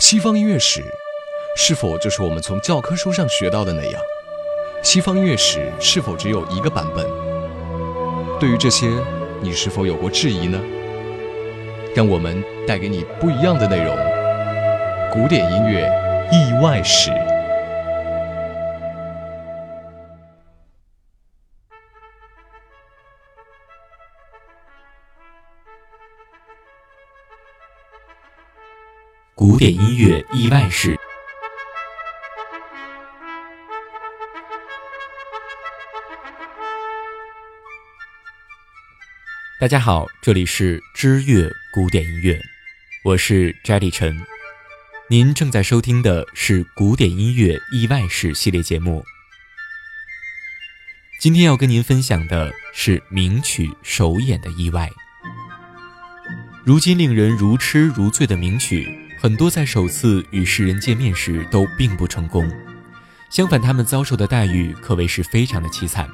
西方音乐史是否就是我们从教科书上学到的那样？西方音乐史是否只有一个版本？对于这些，你是否有过质疑呢？让我们带给你不一样的内容——古典音乐意外史。古典音乐意外史。大家好，这里是知乐古典音乐，我是翟立晨。您正在收听的是古典音乐意外史系列节目。今天要跟您分享的是名曲首演的意外。如今令人如痴如醉的名曲，很多在首次与世人见面时都并不成功。相反，他们遭受的待遇可谓是非常的凄惨。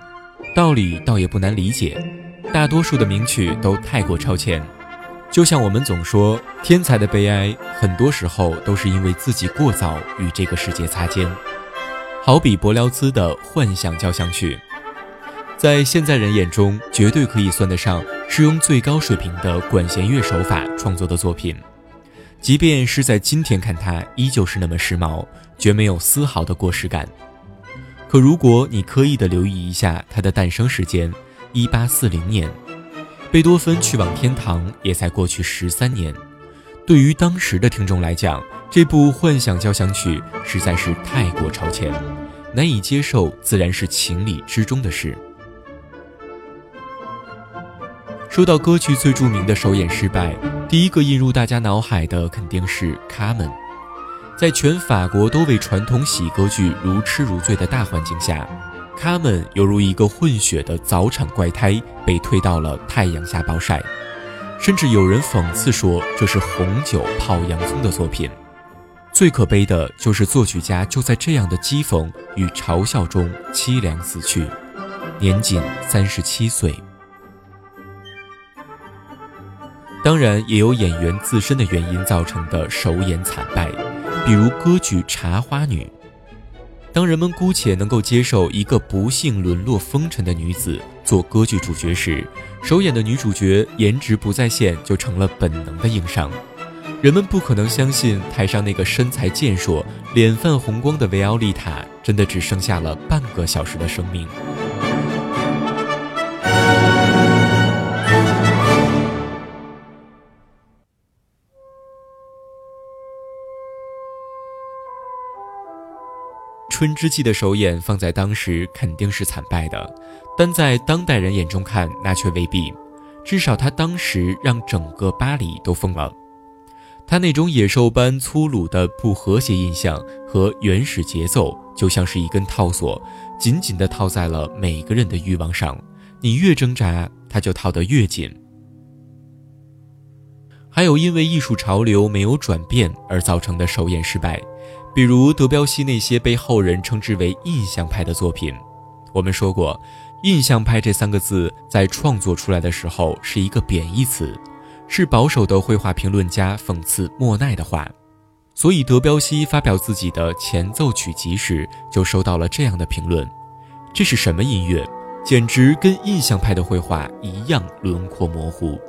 道理倒也不难理解。大多数的名曲都太过超前，就像我们总说，天才的悲哀，很多时候都是因为自己过早与这个世界擦肩。好比柏辽兹的《幻想交响曲》，在现在人眼中，绝对可以算得上是用最高水平的管弦乐手法创作的作品。即便是在今天看它，依旧是那么时髦，绝没有丝毫的过时感。可如果你刻意的留意一下它的诞生时间，一八四零年，贝多芬去往天堂也才过去十三年。对于当时的听众来讲，这部幻想交响曲实在是太过超前，难以接受，自然是情理之中的事。说到歌剧最著名的首演失败，第一个映入大家脑海的肯定是《卡门》。在全法国都为传统喜歌剧如痴如醉的大环境下。他们犹如一个混血的早产怪胎，被推到了太阳下暴晒，甚至有人讽刺说这是红酒泡洋葱的作品。最可悲的就是作曲家就在这样的讥讽与嘲笑中凄凉死去，年仅三十七岁。当然，也有演员自身的原因造成的首演惨败，比如歌剧《茶花女》。当人们姑且能够接受一个不幸沦落风尘的女子做歌剧主角时，首演的女主角颜值不在线就成了本能的硬伤。人们不可能相信台上那个身材健硕、脸泛红光的维奥利塔真的只剩下了半个小时的生命。春之祭的首演放在当时肯定是惨败的，但在当代人眼中看，那却未必。至少他当时让整个巴黎都疯了。他那种野兽般粗鲁的不和谐印象和原始节奏，就像是一根套索，紧紧地套在了每个人的欲望上。你越挣扎，它就套得越紧。还有因为艺术潮流没有转变而造成的首演失败。比如德彪西那些被后人称之为印象派的作品，我们说过，印象派这三个字在创作出来的时候是一个贬义词，是保守的绘画评论家讽刺莫奈的话。所以德彪西发表自己的前奏曲集时，就收到了这样的评论：这是什么音乐？简直跟印象派的绘画一样轮廓模糊。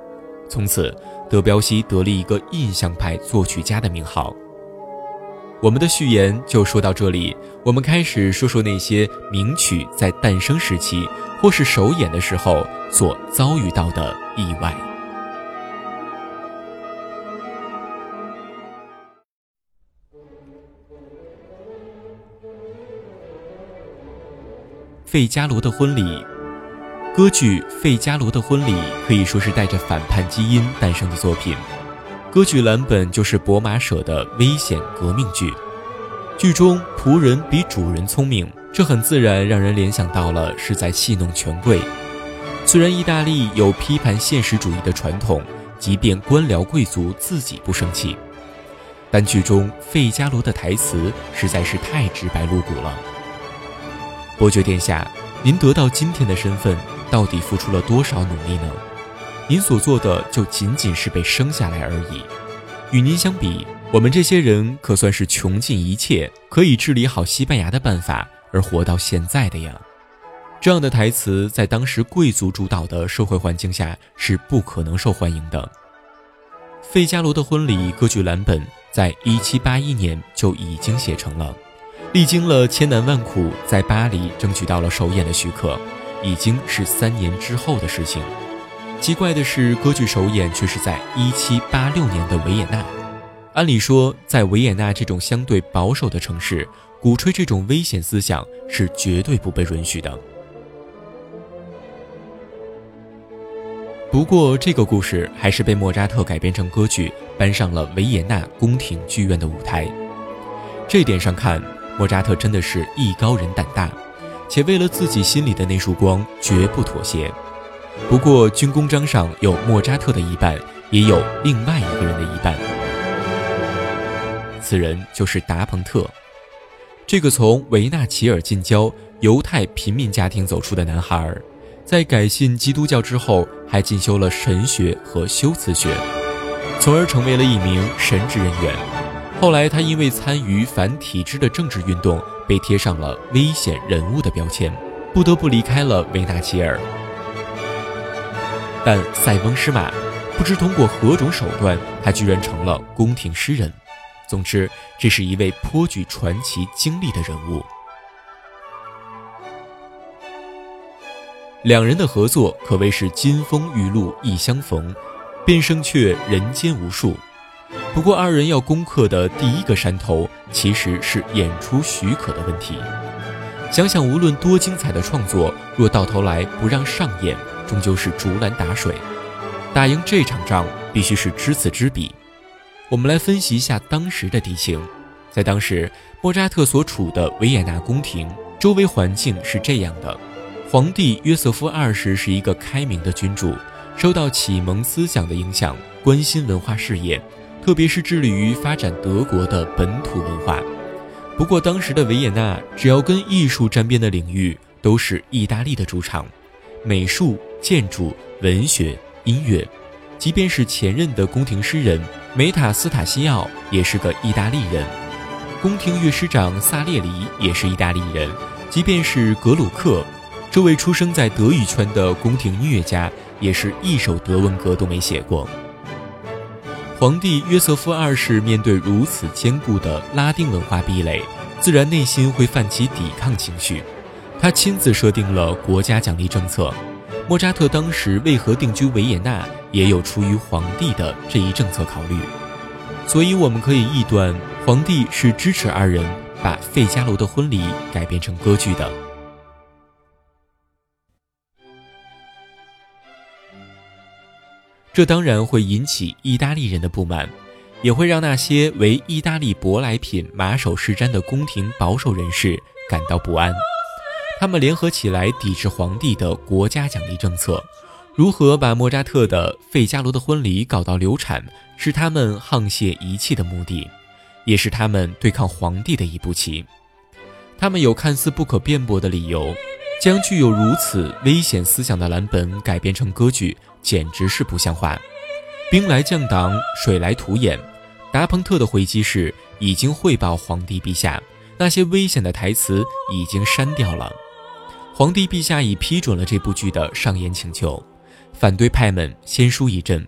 从此，德彪西得了一个印象派作曲家的名号。我们的序言就说到这里，我们开始说说那些名曲在诞生时期或是首演的时候所遭遇到的意外。费加罗的婚礼，歌剧《费加罗的婚礼》可以说是带着反叛基因诞生的作品。歌剧蓝本就是博马舍的危险革命剧，剧中仆人比主人聪明，这很自然让人联想到了是在戏弄权贵。虽然意大利有批判现实主义的传统，即便官僚贵族自己不生气，但剧中费加罗的台词实在是太直白露骨了。伯爵殿下，您得到今天的身份，到底付出了多少努力呢？您所做的就仅仅是被生下来而已，与您相比，我们这些人可算是穷尽一切可以治理好西班牙的办法而活到现在的呀。这样的台词在当时贵族主导的社会环境下是不可能受欢迎的。《费加罗的婚礼》歌剧蓝本在一七八一年就已经写成了，历经了千难万苦，在巴黎争取到了首演的许可，已经是三年之后的事情。奇怪的是，歌剧首演却是在一七八六年的维也纳。按理说，在维也纳这种相对保守的城市，鼓吹这种危险思想是绝对不被允许的。不过，这个故事还是被莫扎特改编成歌剧，搬上了维也纳宫廷剧院的舞台。这点上看，莫扎特真的是艺高人胆大，且为了自己心里的那束光，绝不妥协。不过，军功章上有莫扎特的一半，也有另外一个人的一半。此人就是达蓬特，这个从维纳齐尔近郊犹太平民家庭走出的男孩。在改信基督教之后，还进修了神学和修辞学，从而成为了一名神职人员。后来，他因为参与反体制的政治运动，被贴上了危险人物的标签，不得不离开了维纳齐尔。但塞翁失马，不知通过何种手段，他居然成了宫廷诗人。总之，这是一位颇具传奇经历的人物。两人的合作可谓是金风玉露一相逢，便胜却人间无数。不过，二人要攻克的第一个山头，其实是演出许可的问题。想想，无论多精彩的创作，若到头来不让上演，终究是竹篮打水。打赢这场仗，必须是知此知彼。我们来分析一下当时的地形。在当时，莫扎特所处的维也纳宫廷周围环境是这样的。皇帝约瑟夫二世是一个开明的君主，受到启蒙思想的影响，关心文化事业，特别是致力于发展德国的本土文化。不过，当时的维也纳，只要跟艺术沾边的领域，都是意大利的主场，美术、建筑、文学、音乐，即便是前任的宫廷诗人梅塔斯塔西奥也是个意大利人，宫廷乐师长萨列里也是意大利人，即便是格鲁克。这位出生在德语圈的宫廷音乐家，也是一首德文歌都没写过。皇帝约瑟夫二世面对如此坚固的拉丁文化壁垒，自然内心会泛起抵抗情绪。他亲自设定了国家奖励政策。莫扎特当时为何定居维也纳，也有出于皇帝的这一政策考虑。所以我们可以臆断，皇帝是支持二人把《费加罗的婚礼》改编成歌剧的。这当然会引起意大利人的不满，也会让那些为意大利舶来品马首是瞻的宫廷保守人士感到不安。他们联合起来抵制皇帝的国家奖励政策。如何把莫扎特的《费加罗的婚礼》搞到流产，是他们沆瀣一气的目的，也是他们对抗皇帝的一步棋。他们有看似不可辩驳的理由，将具有如此危险思想的蓝本改编成歌剧。简直是不像话！兵来将挡，水来土掩。达蓬特的回击是已经汇报皇帝陛下，那些危险的台词已经删掉了。皇帝陛下已批准了这部剧的上演请求，反对派们先输一阵，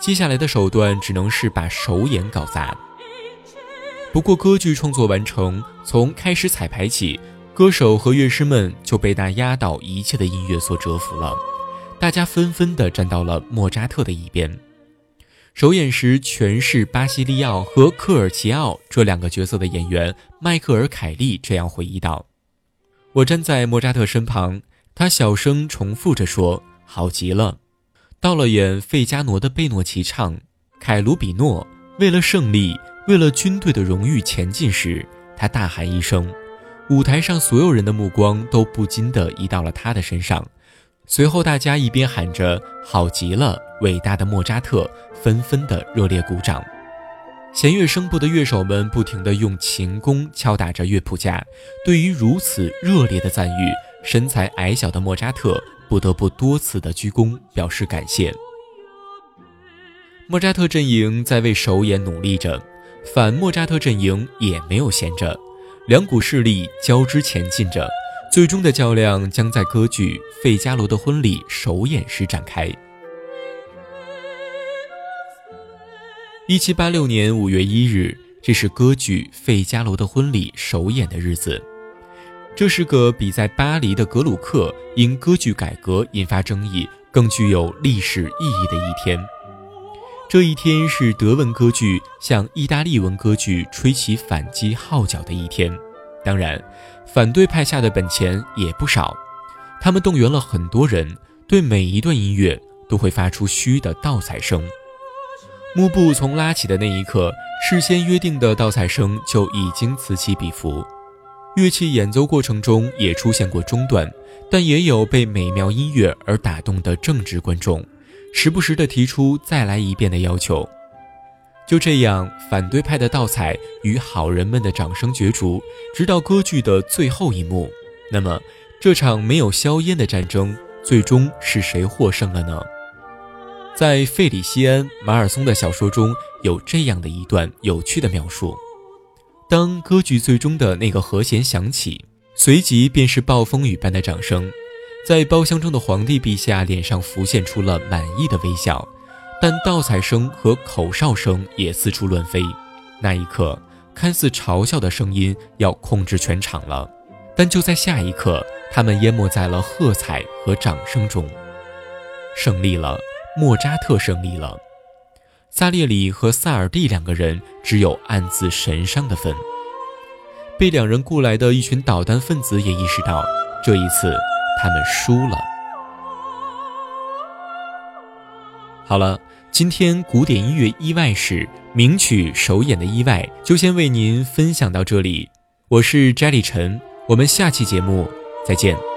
接下来的手段只能是把首演搞砸。不过歌剧创作完成，从开始彩排起，歌手和乐师们就被那压倒一切的音乐所折服了。大家纷纷地站到了莫扎特的一边。首演时诠释巴西利奥和科尔齐奥这两个角色的演员迈克尔·凯利这样回忆道：“我站在莫扎特身旁，他小声重复着说：‘好极了。’到了演费加罗的贝诺奇唱《凯鲁比诺》，为了胜利，为了军队的荣誉前进时，他大喊一声，舞台上所有人的目光都不禁地移到了他的身上。”随后，大家一边喊着“好极了，伟大的莫扎特”，纷纷的热烈鼓掌。弦乐声部的乐手们不停地用琴弓敲打着乐谱架。对于如此热烈的赞誉，身材矮小的莫扎特不得不多次的鞠躬表示感谢。莫扎特阵营在为首演努力着，反莫扎特阵营也没有闲着，两股势力交织前进着，最终的较量将在歌剧《费加罗的婚礼》首演时展开。一七八六年五月一日，这是歌剧《费加罗的婚礼》首演的日子。这是个比在巴黎的格鲁克因歌剧改革引发争议更具有历史意义的一天。这一天是德文歌剧向意大利文歌剧吹起反击号角的一天。当然，反对派下的本钱也不少，他们动员了很多人，对每一段音乐都会发出嘘的倒彩声。幕布从拉起的那一刻，事先约定的盗采声就已经此起彼伏。乐器演奏过程中也出现过中断，但也有被美妙音乐而打动的正直观众，时不时地提出再来一遍的要求。就这样，反对派的盗采与好人们的掌声角逐，直到歌剧的最后一幕。那么，这场没有硝烟的战争，最终是谁获胜了呢？在费里西安·马尔松的小说中有这样的一段有趣的描述。当歌剧最终的那个和弦响起，随即便是暴风雨般的掌声，在包厢中的皇帝陛下脸上浮现出了满意的微笑，但盗彩声和口哨声也四处乱飞。那一刻，看似嘲笑的声音要控制全场了，但就在下一刻，他们淹没在了喝彩和掌声中。胜利了，莫扎特胜利了。萨列里和萨尔蒂两个人只有暗自神伤的份。被两人雇来的一群捣蛋分子也意识到，这一次他们输了。好了，今天古典音乐意外史名曲首演的意外就先为您分享到这里。我是摘里陈，我们下期节目再见。